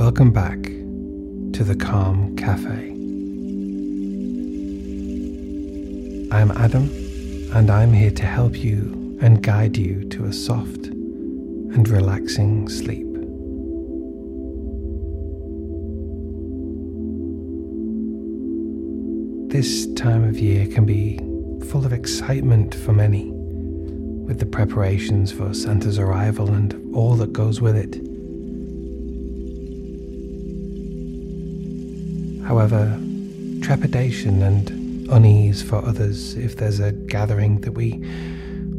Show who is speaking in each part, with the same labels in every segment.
Speaker 1: Welcome back to the Calm Cafe. I'm Adam, and I'm here to help you and guide you to a soft and relaxing sleep. This time of year can be full of excitement for many, with the preparations for Santa's arrival and all that goes with it. However, trepidation and unease for others if there's a gathering that we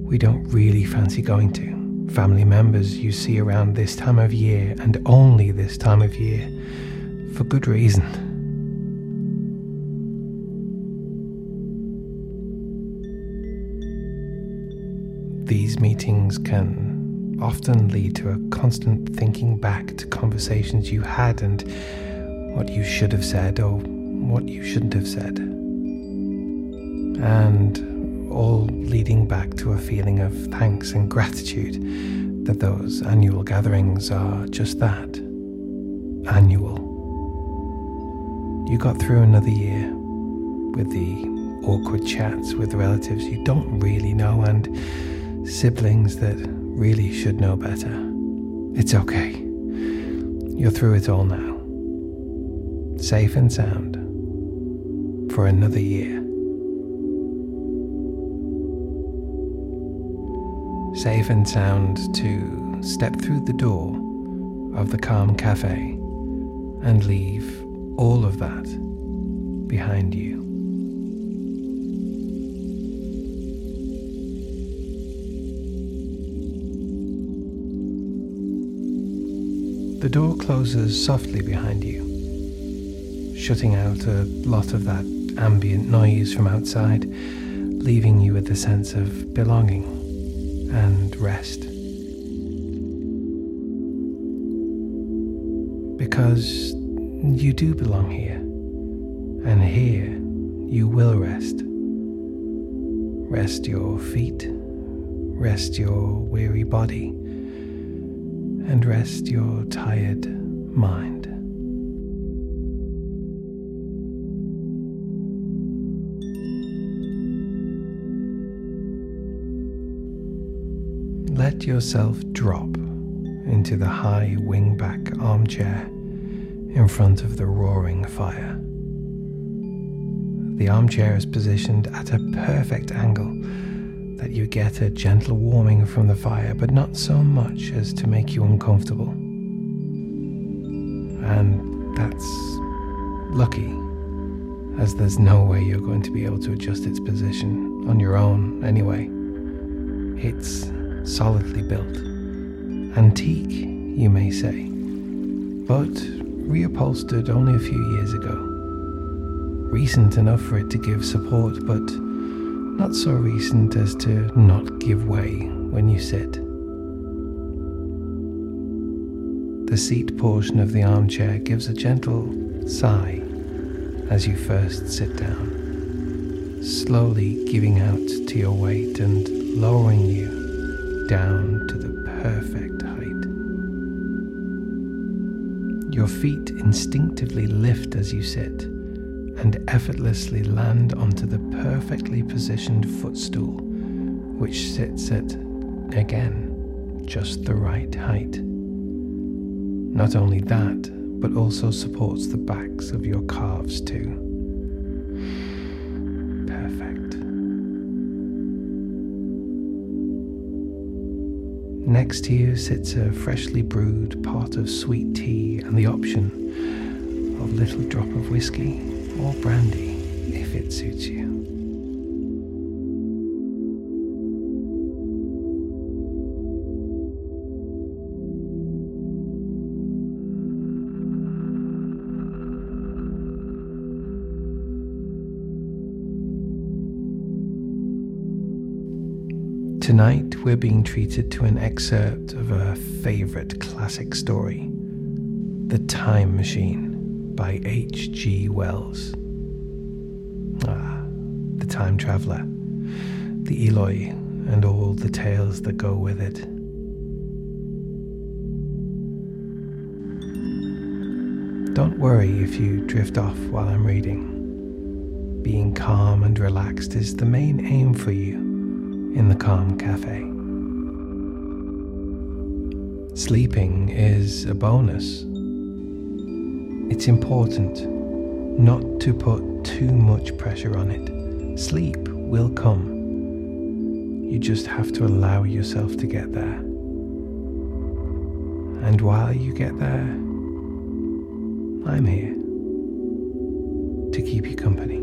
Speaker 1: we don't really fancy going to. Family members you see around this time of year and only this time of year for good reason. These meetings can often lead to a constant thinking back to conversations you had and what you should have said or what you shouldn't have said. And all leading back to a feeling of thanks and gratitude that those annual gatherings are just that annual. You got through another year with the awkward chats with relatives you don't really know and siblings that really should know better. It's okay. You're through it all now safe and sound, for another year. Safe and sound to step through the door of the Calm Cafe and leave all of that behind you. The door closes softly behind you shutting out a lot of that ambient noise from outside, leaving you with a sense of belonging and rest. Because you do belong here, and here you will rest. Rest your feet, rest your weary body, and rest your tired mind. Yourself drop into the high wingback armchair in front of the roaring fire. The armchair is positioned at a perfect angle that you get a gentle warming from the fire, but not so much as to make you uncomfortable. And that's lucky, as there's no way you're going to be able to adjust its position on your own anyway. It's solidly built. Antique, you may say, but reupholstered only a few years ago. Recent enough for it to give support, but not so recent as to not give way when you sit. The seat portion of the armchair gives a gentle sigh as you first sit down, slowly giving out to your weight and lowering you down to the perfect height. Your feet instinctively lift as you sit and effortlessly land onto the perfectly positioned footstool, which sits at, again, just the right height. Not only that, but also supports the backs of your calves too. Next to you sits a freshly brewed pot of sweet tea and the option of a little drop of whiskey or brandy if it suits you. Tonight, we're being treated to an excerpt of a favourite classic story The Time Machine by H.G. Wells. Ah, the time traveller, the Eloi, and all the tales that go with it. Don't worry if you drift off while I'm reading. Being calm and relaxed is the main aim for you in the Calm Cafe. Sleeping is a bonus. It's important not to put too much pressure on it. Sleep will come. You just have to allow yourself to get there. And while you get there, I'm here to keep you company.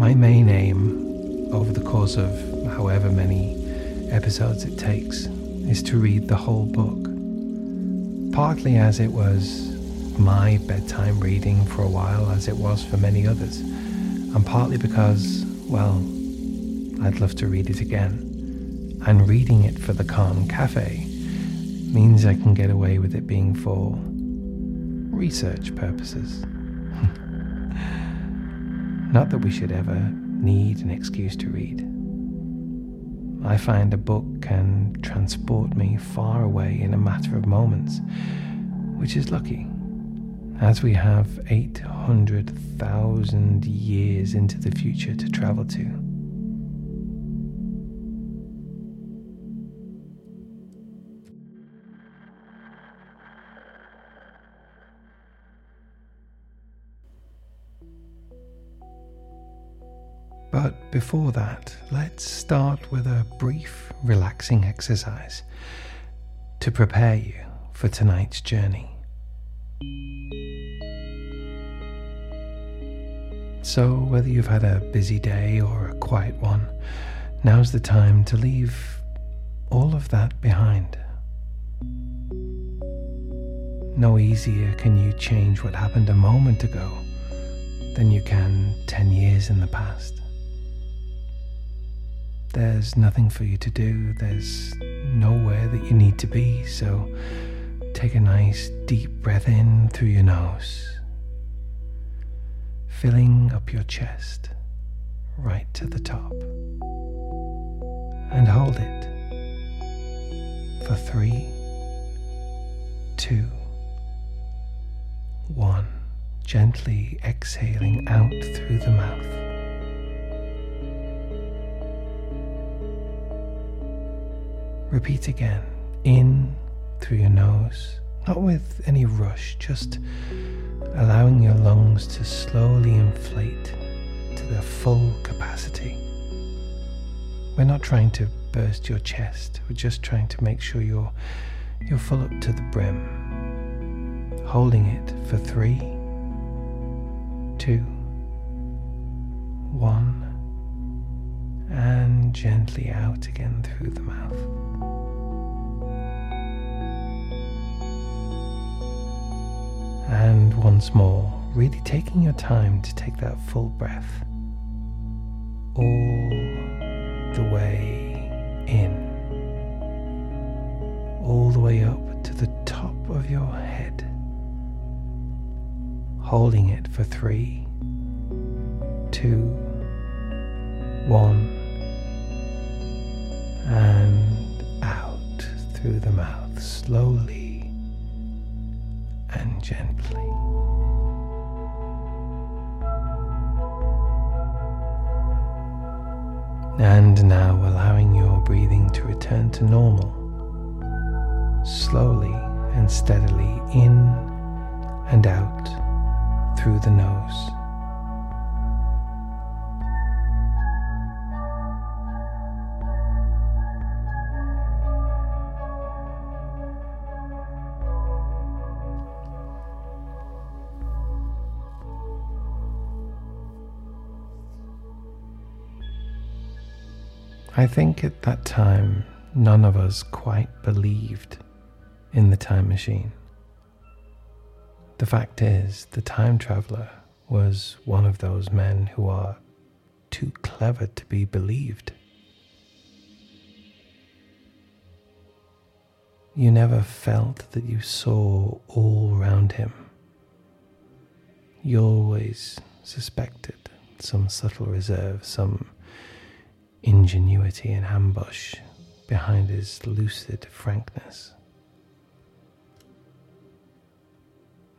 Speaker 1: My main aim over the course of however many episodes it takes is to read the whole book. Partly as it was my bedtime reading for a while, as it was for many others, and partly because, well, I'd love to read it again. And reading it for the Calm Cafe means I can get away with it being for research purposes. Not that we should ever need an excuse to read. I find a book can transport me far away in a matter of moments, which is lucky, as we have 800,000 years into the future to travel to. Before that, let's start with a brief, relaxing exercise to prepare you for tonight's journey. So, whether you've had a busy day or a quiet one, now's the time to leave all of that behind. No easier can you change what happened a moment ago than you can 10 years in the past. There's nothing for you to do, there's nowhere that you need to be, so take a nice deep breath in through your nose, filling up your chest right to the top. And hold it for three, two, one, gently exhaling out through the mouth. Repeat again. In through your nose, not with any rush, just allowing your lungs to slowly inflate to their full capacity. We're not trying to burst your chest, we're just trying to make sure you're, you're full up to the brim. Holding it for three, two, one, and gently out again through the mouth. And once more, really taking your time to take that full breath. All the way in, all the way up to the top of your head, holding it for three, two, one, and out through the mouth slowly gently. And now allowing your breathing to return to normal, slowly and steadily in and out through the nose. I think at that time, none of us quite believed in the time machine. The fact is, the time traveler was one of those men who are too clever to be believed. You never felt that you saw all round him. You always suspected some subtle reserve, some ingenuity and ambush behind his lucid frankness.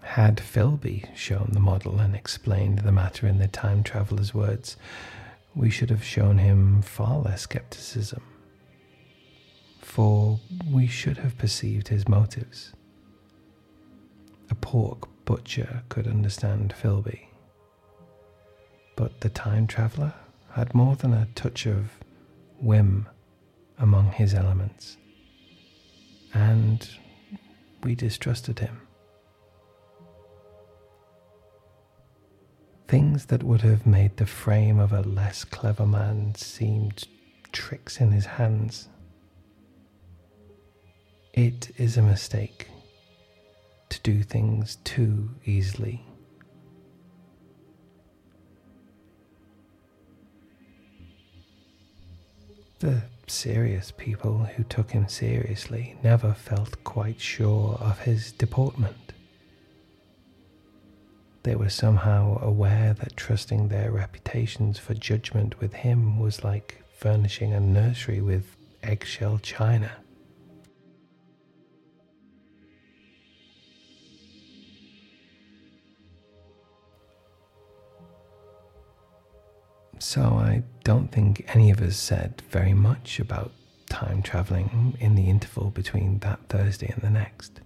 Speaker 1: Had Filby shown the model and explained the matter in the time traveller's words, we should have shown him far less skepticism. For we should have perceived his motives. A pork butcher could understand Filby. But the time traveller had more than a touch of whim among his elements, and we distrusted him. Things that would have made the frame of a less clever man seemed tricks in his hands. It is a mistake to do things too easily. The serious people who took him seriously never felt quite sure of his deportment. They were somehow aware that trusting their reputations for judgment with him was like furnishing a nursery with eggshell china. So I don't think any of us said very much about time travelling in the interval between that Thursday and the next,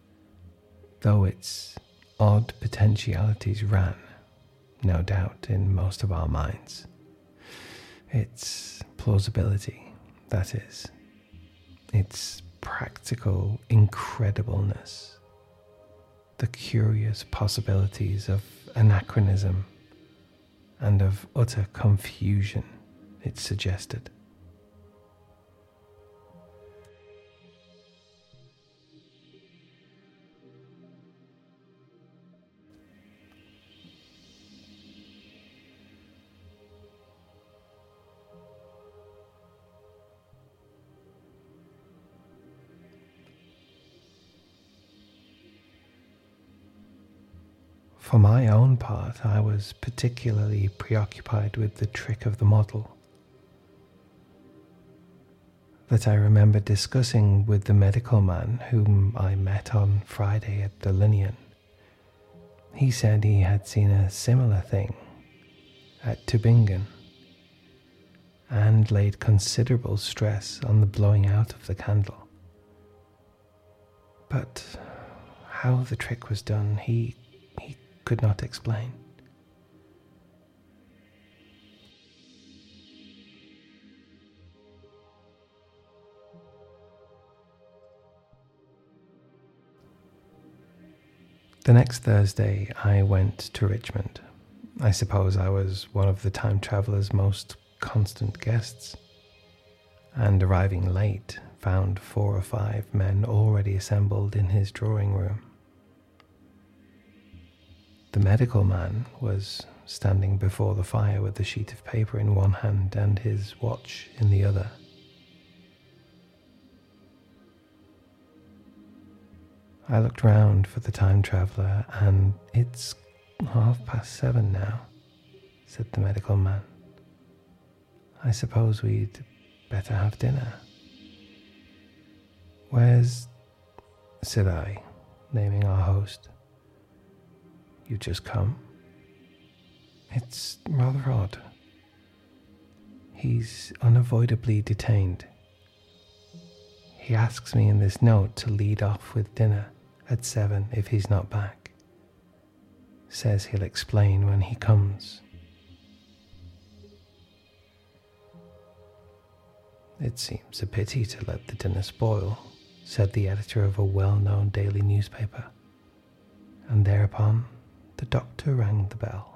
Speaker 1: though its odd potentialities ran, no doubt, in most of our minds. Its plausibility, that is, its practical incredibleness, the curious possibilities of anachronism and of utter confusion, it suggested. For my own part, I was particularly preoccupied with the trick of the model that I remember discussing with the medical man whom I met on Friday at the Linnean. He said he had seen a similar thing at Tübingen and laid considerable stress on the blowing out of the candle. But how the trick was done, he could not explain. The next Thursday, I went to Richmond. I suppose I was one of the time traveller's most constant guests, and arriving late, found four or five men already assembled in his drawing room. The medical man was standing before the fire with the sheet of paper in one hand and his watch in the other. I looked round for the time traveller, and it's half past seven now, said the medical man. I suppose we'd better have dinner. Where's, said I, naming our host. You just come. It's rather odd. He's unavoidably detained. He asks me in this note to lead off with dinner at seven if he's not back. Says he'll explain when he comes. It seems a pity to let the dinner spoil, said the editor of a well known daily newspaper. And thereupon the doctor rang the bell.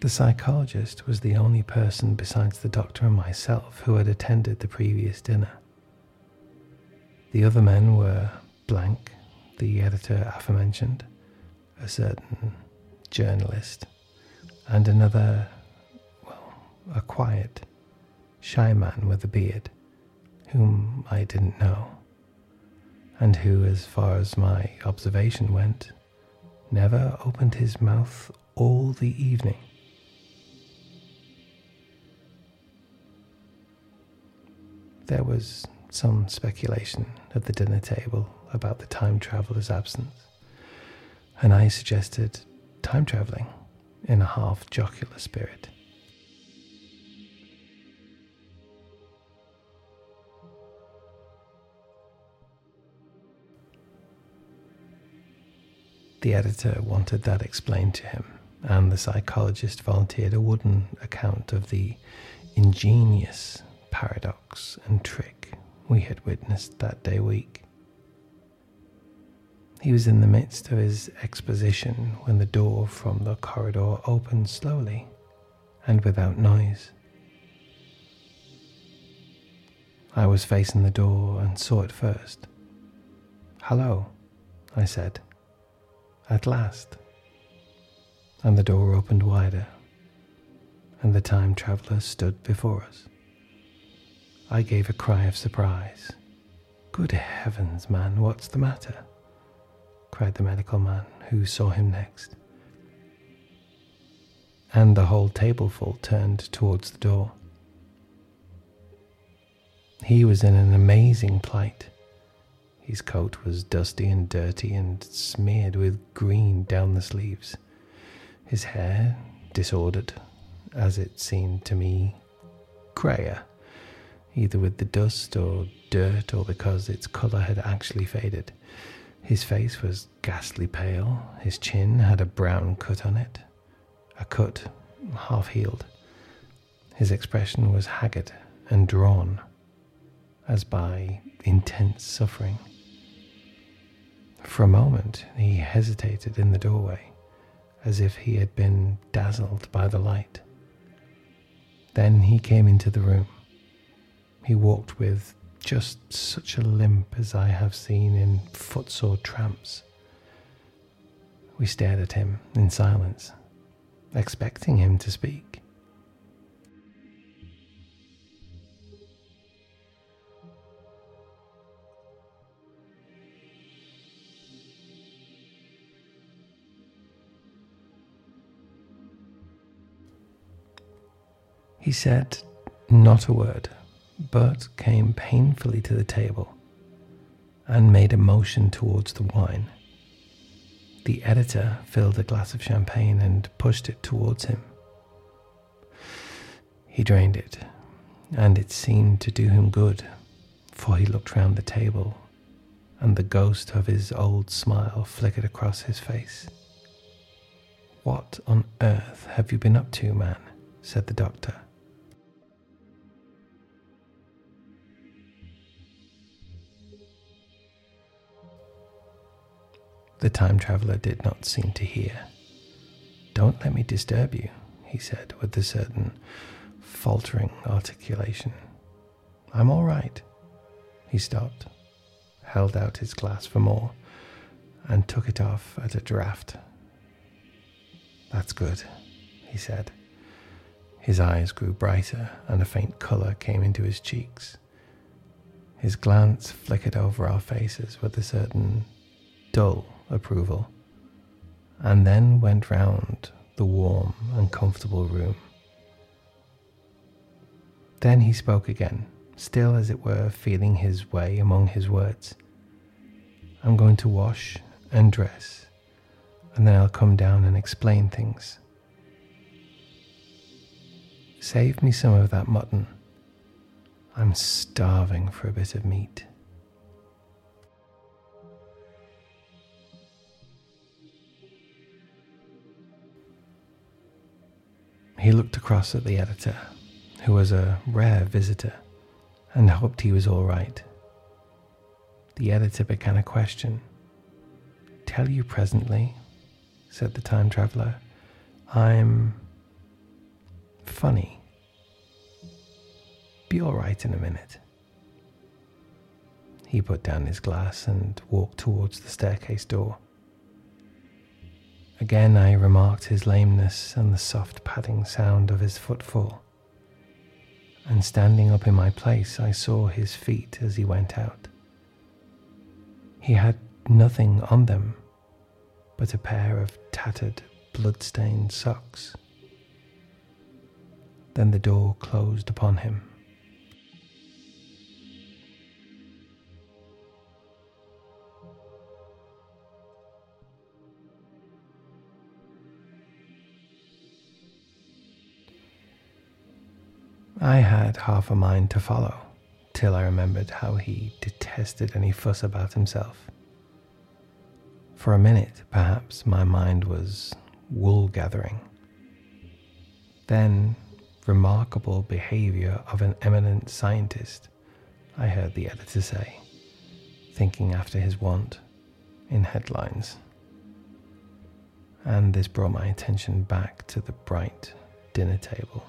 Speaker 1: The psychologist was the only person besides the doctor and myself who had attended the previous dinner. The other men were Blank, the editor aforementioned, a certain journalist, and another, well, a quiet, shy man with a beard, whom I didn't know, and who, as far as my observation went, never opened his mouth all the evening. There was some speculation at the dinner table about the time traveller's absence, and I suggested time travelling in a half jocular spirit. The editor wanted that explained to him, and the psychologist volunteered a wooden account of the ingenious paradox and trick we had witnessed that day week. He was in the midst of his exposition when the door from the corridor opened slowly and without noise. I was facing the door and saw it first. Hello, I said at last. And the door opened wider, and the time traveller stood before us. I gave a cry of surprise. Good heavens, man, what's the matter? cried the medical man who saw him next. And the whole tableful turned towards the door. He was in an amazing plight. His coat was dusty and dirty and smeared with green down the sleeves. His hair, disordered, as it seemed to me, greyer, either with the dust or dirt or because its colour had actually faded. His face was ghastly pale, his chin had a brown cut on it, a cut half healed. His expression was haggard and drawn, as by intense suffering. For a moment, he hesitated in the doorway, as if he had been dazzled by the light. Then he came into the room. He walked with just such a limp as I have seen in footsore tramps. We stared at him in silence, expecting him to speak. He said not a word, but came painfully to the table and made a motion towards the wine. The editor filled a glass of champagne and pushed it towards him. He drained it, and it seemed to do him good, for he looked round the table, and the ghost of his old smile flickered across his face. What on earth have you been up to, man? said the doctor. The time traveller did not seem to hear. Don't let me disturb you, he said with a certain faltering articulation. I'm all right. He stopped, held out his glass for more, and took it off at a draught. That's good, he said. His eyes grew brighter, and a faint colour came into his cheeks. His glance flickered over our faces with a certain dull approval, and then went round the warm and comfortable room. Then he spoke again, still as it were feeling his way among his words. I'm going to wash and dress, and then I'll come down and explain things. Save me some of that mutton. I'm starving for a bit of meat. He looked across at the editor, who was a rare visitor, and hoped he was all right. The editor began a question. Tell you presently, said the time traveller. I'm funny. Be all right in a minute. He put down his glass and walked towards the staircase door. Again I remarked his lameness and the soft padding sound of his footfall. And standing up in my place, I saw his feet as he went out. He had nothing on them but a pair of tattered, blood-stained socks. Then the door closed upon him. I had half a mind to follow, till I remembered how he detested any fuss about himself. For a minute, perhaps, my mind was wool gathering. Then, remarkable behavior of an eminent scientist, I heard the editor say, thinking after his wont in headlines. And this brought my attention back to the bright dinner table.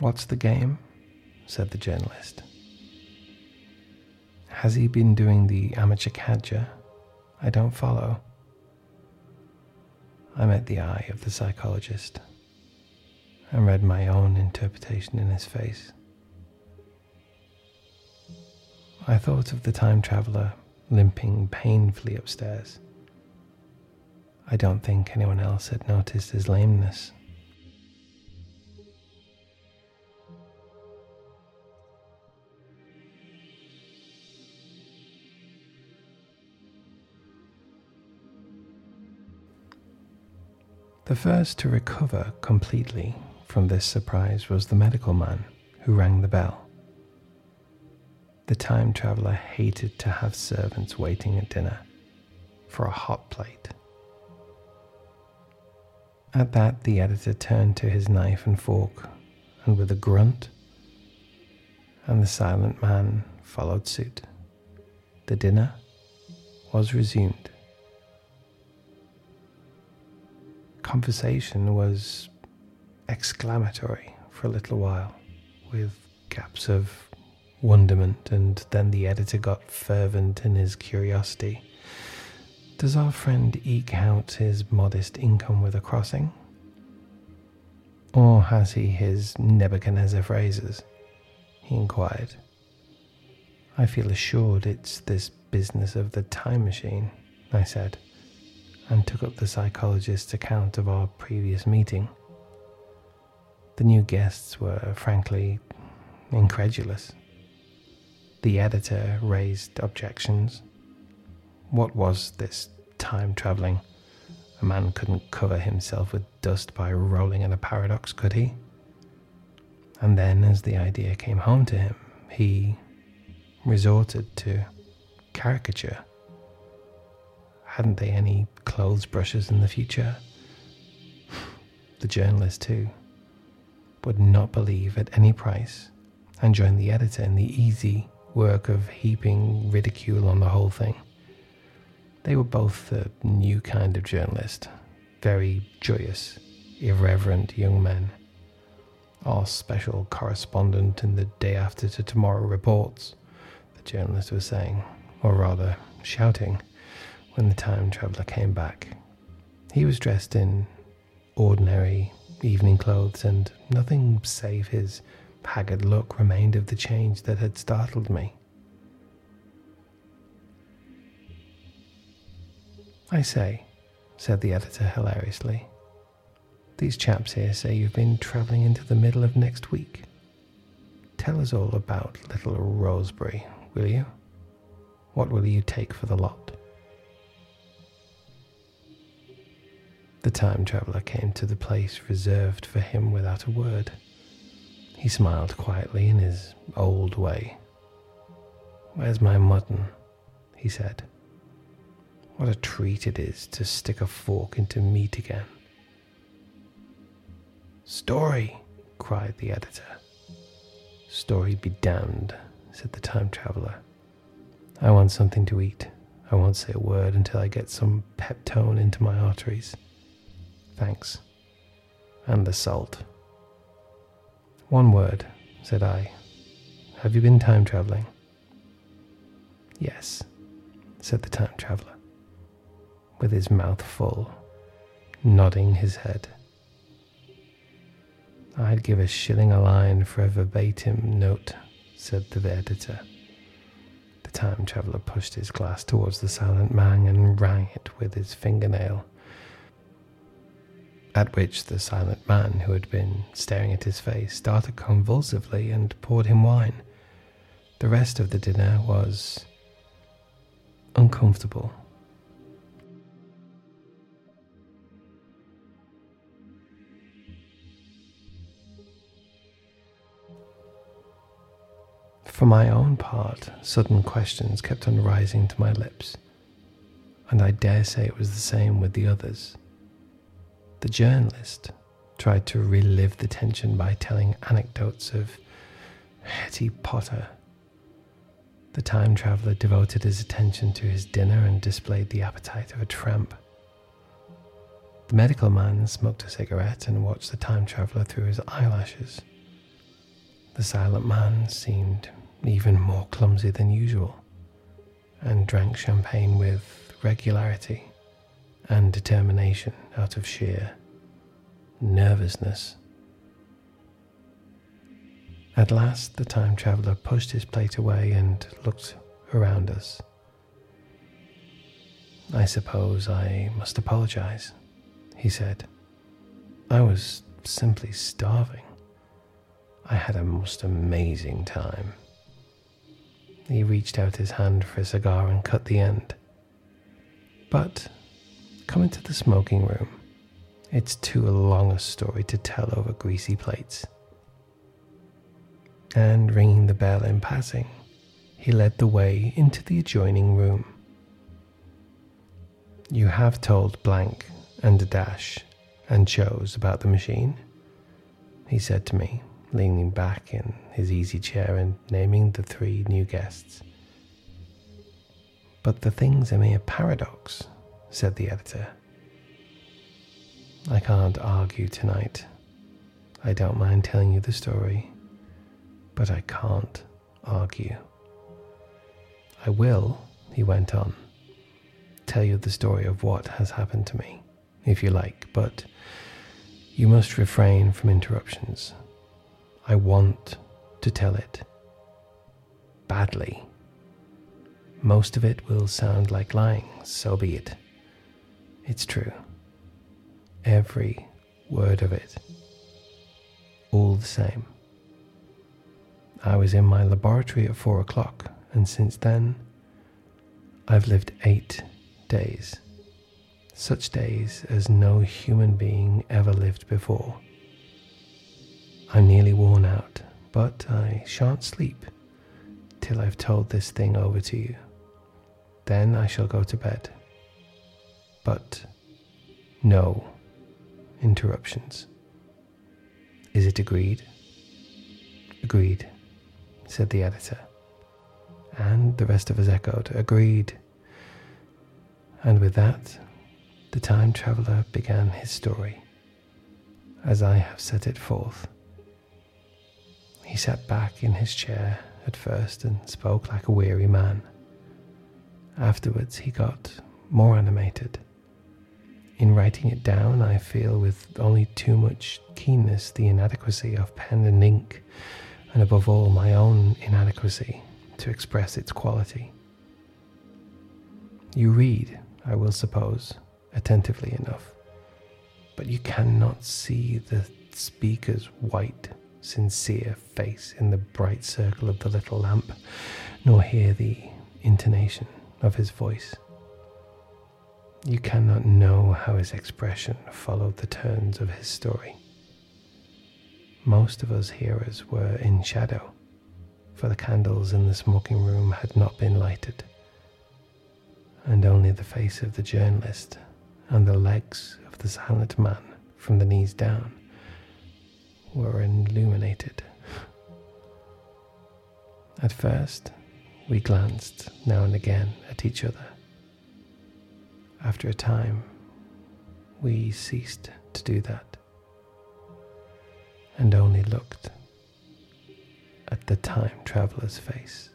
Speaker 1: What's the game? said the journalist. Has he been doing the amateur cadger? I don't follow. I met the eye of the psychologist and read my own interpretation in his face. I thought of the time traveler limping painfully upstairs. I don't think anyone else had noticed his lameness. The first to recover completely from this surprise was the medical man who rang the bell. The time traveler hated to have servants waiting at dinner for a hot plate. At that, the editor turned to his knife and fork, and with a grunt, and the silent man followed suit. The dinner was resumed. Conversation was exclamatory for a little while, with gaps of wonderment, and then the editor got fervent in his curiosity. Does our friend eke out his modest income with a crossing? Or has he his Nebuchadnezzar phrases? he inquired. I feel assured it's this business of the time machine, I said and took up the psychologist's account of our previous meeting. The new guests were frankly incredulous. The editor raised objections. What was this time travelling? A man couldn't cover himself with dust by rolling in a paradox, could he? And then, as the idea came home to him, he resorted to caricature. Hadn't they any clothes brushes in the future? The journalist, too, would not believe at any price and joined the editor in the easy work of heaping ridicule on the whole thing. They were both a new kind of journalist, very joyous, irreverent young men. Our special correspondent in the day after to tomorrow reports, the journalist was saying, or rather shouting when the time traveler came back. He was dressed in ordinary evening clothes, and nothing save his haggard look remained of the change that had startled me. I say, said the editor hilariously, these chaps here say you've been travelling into the middle of next week. Tell us all about little Rosebery, will you? What will you take for the lot? The time traveller came to the place reserved for him without a word. He smiled quietly in his old way. Where's my mutton? he said. What a treat it is to stick a fork into meat again. Story, cried the editor. Story be damned, said the time traveller. I want something to eat. I won't say a word until I get some peptone into my arteries. Thanks. And the salt. One word, said I. Have you been time traveling? Yes, said the time traveler, with his mouth full, nodding his head. I'd give a shilling a line for a verbatim note, said the editor. The time traveler pushed his glass towards the silent man and rang it with his fingernail at which the silent man who had been staring at his face started convulsively and poured him wine. The rest of the dinner was uncomfortable. For my own part, sudden questions kept on rising to my lips, and I dare say it was the same with the others. The journalist tried to relive the tension by telling anecdotes of Hettie Potter. The time traveller devoted his attention to his dinner and displayed the appetite of a tramp. The medical man smoked a cigarette and watched the time traveller through his eyelashes. The silent man seemed even more clumsy than usual and drank champagne with regularity and determination out of sheer nervousness. At last, the time traveller pushed his plate away and looked around us. I suppose I must apologize, he said. I was simply starving. I had a most amazing time. He reached out his hand for a cigar and cut the end. But come into the smoking room. It's too long a story to tell over greasy plates. And ringing the bell in passing, he led the way into the adjoining room. You have told blank and dash and chose about the machine, he said to me, leaning back in his easy chair and naming the three new guests. But the thing's a mere paradox, said the editor. I can't argue tonight. I don't mind telling you the story, but I can't argue. I will, he went on, tell you the story of what has happened to me, if you like, but you must refrain from interruptions. I want to tell it badly. Most of it will sound like lying, so be it. It's true. Every word of it. All the same. I was in my laboratory at four o'clock, and since then, I've lived eight days. Such days as no human being ever lived before. I'm nearly worn out, but I shan't sleep till I've told this thing over to you. Then I shall go to bed. But no interruptions. Is it agreed? Agreed, said the editor. And the rest of us echoed, Agreed. And with that, the time traveller began his story, as I have set it forth. He sat back in his chair at first and spoke like a weary man. Afterwards, he got more animated in writing it down, I feel with only too much keenness the inadequacy of pen and ink, and above all, my own inadequacy to express its quality. You read, I will suppose, attentively enough, but you cannot see the speaker's white, sincere face in the bright circle of the little lamp, nor hear the intonation of his voice. You cannot know how his expression followed the turns of his story. Most of us hearers were in shadow, for the candles in the smoking room had not been lighted, and only the face of the journalist and the legs of the silent man from the knees down were illuminated. At first, we glanced now and again at each other after a time, we ceased to do that and only looked at the time traveler's face.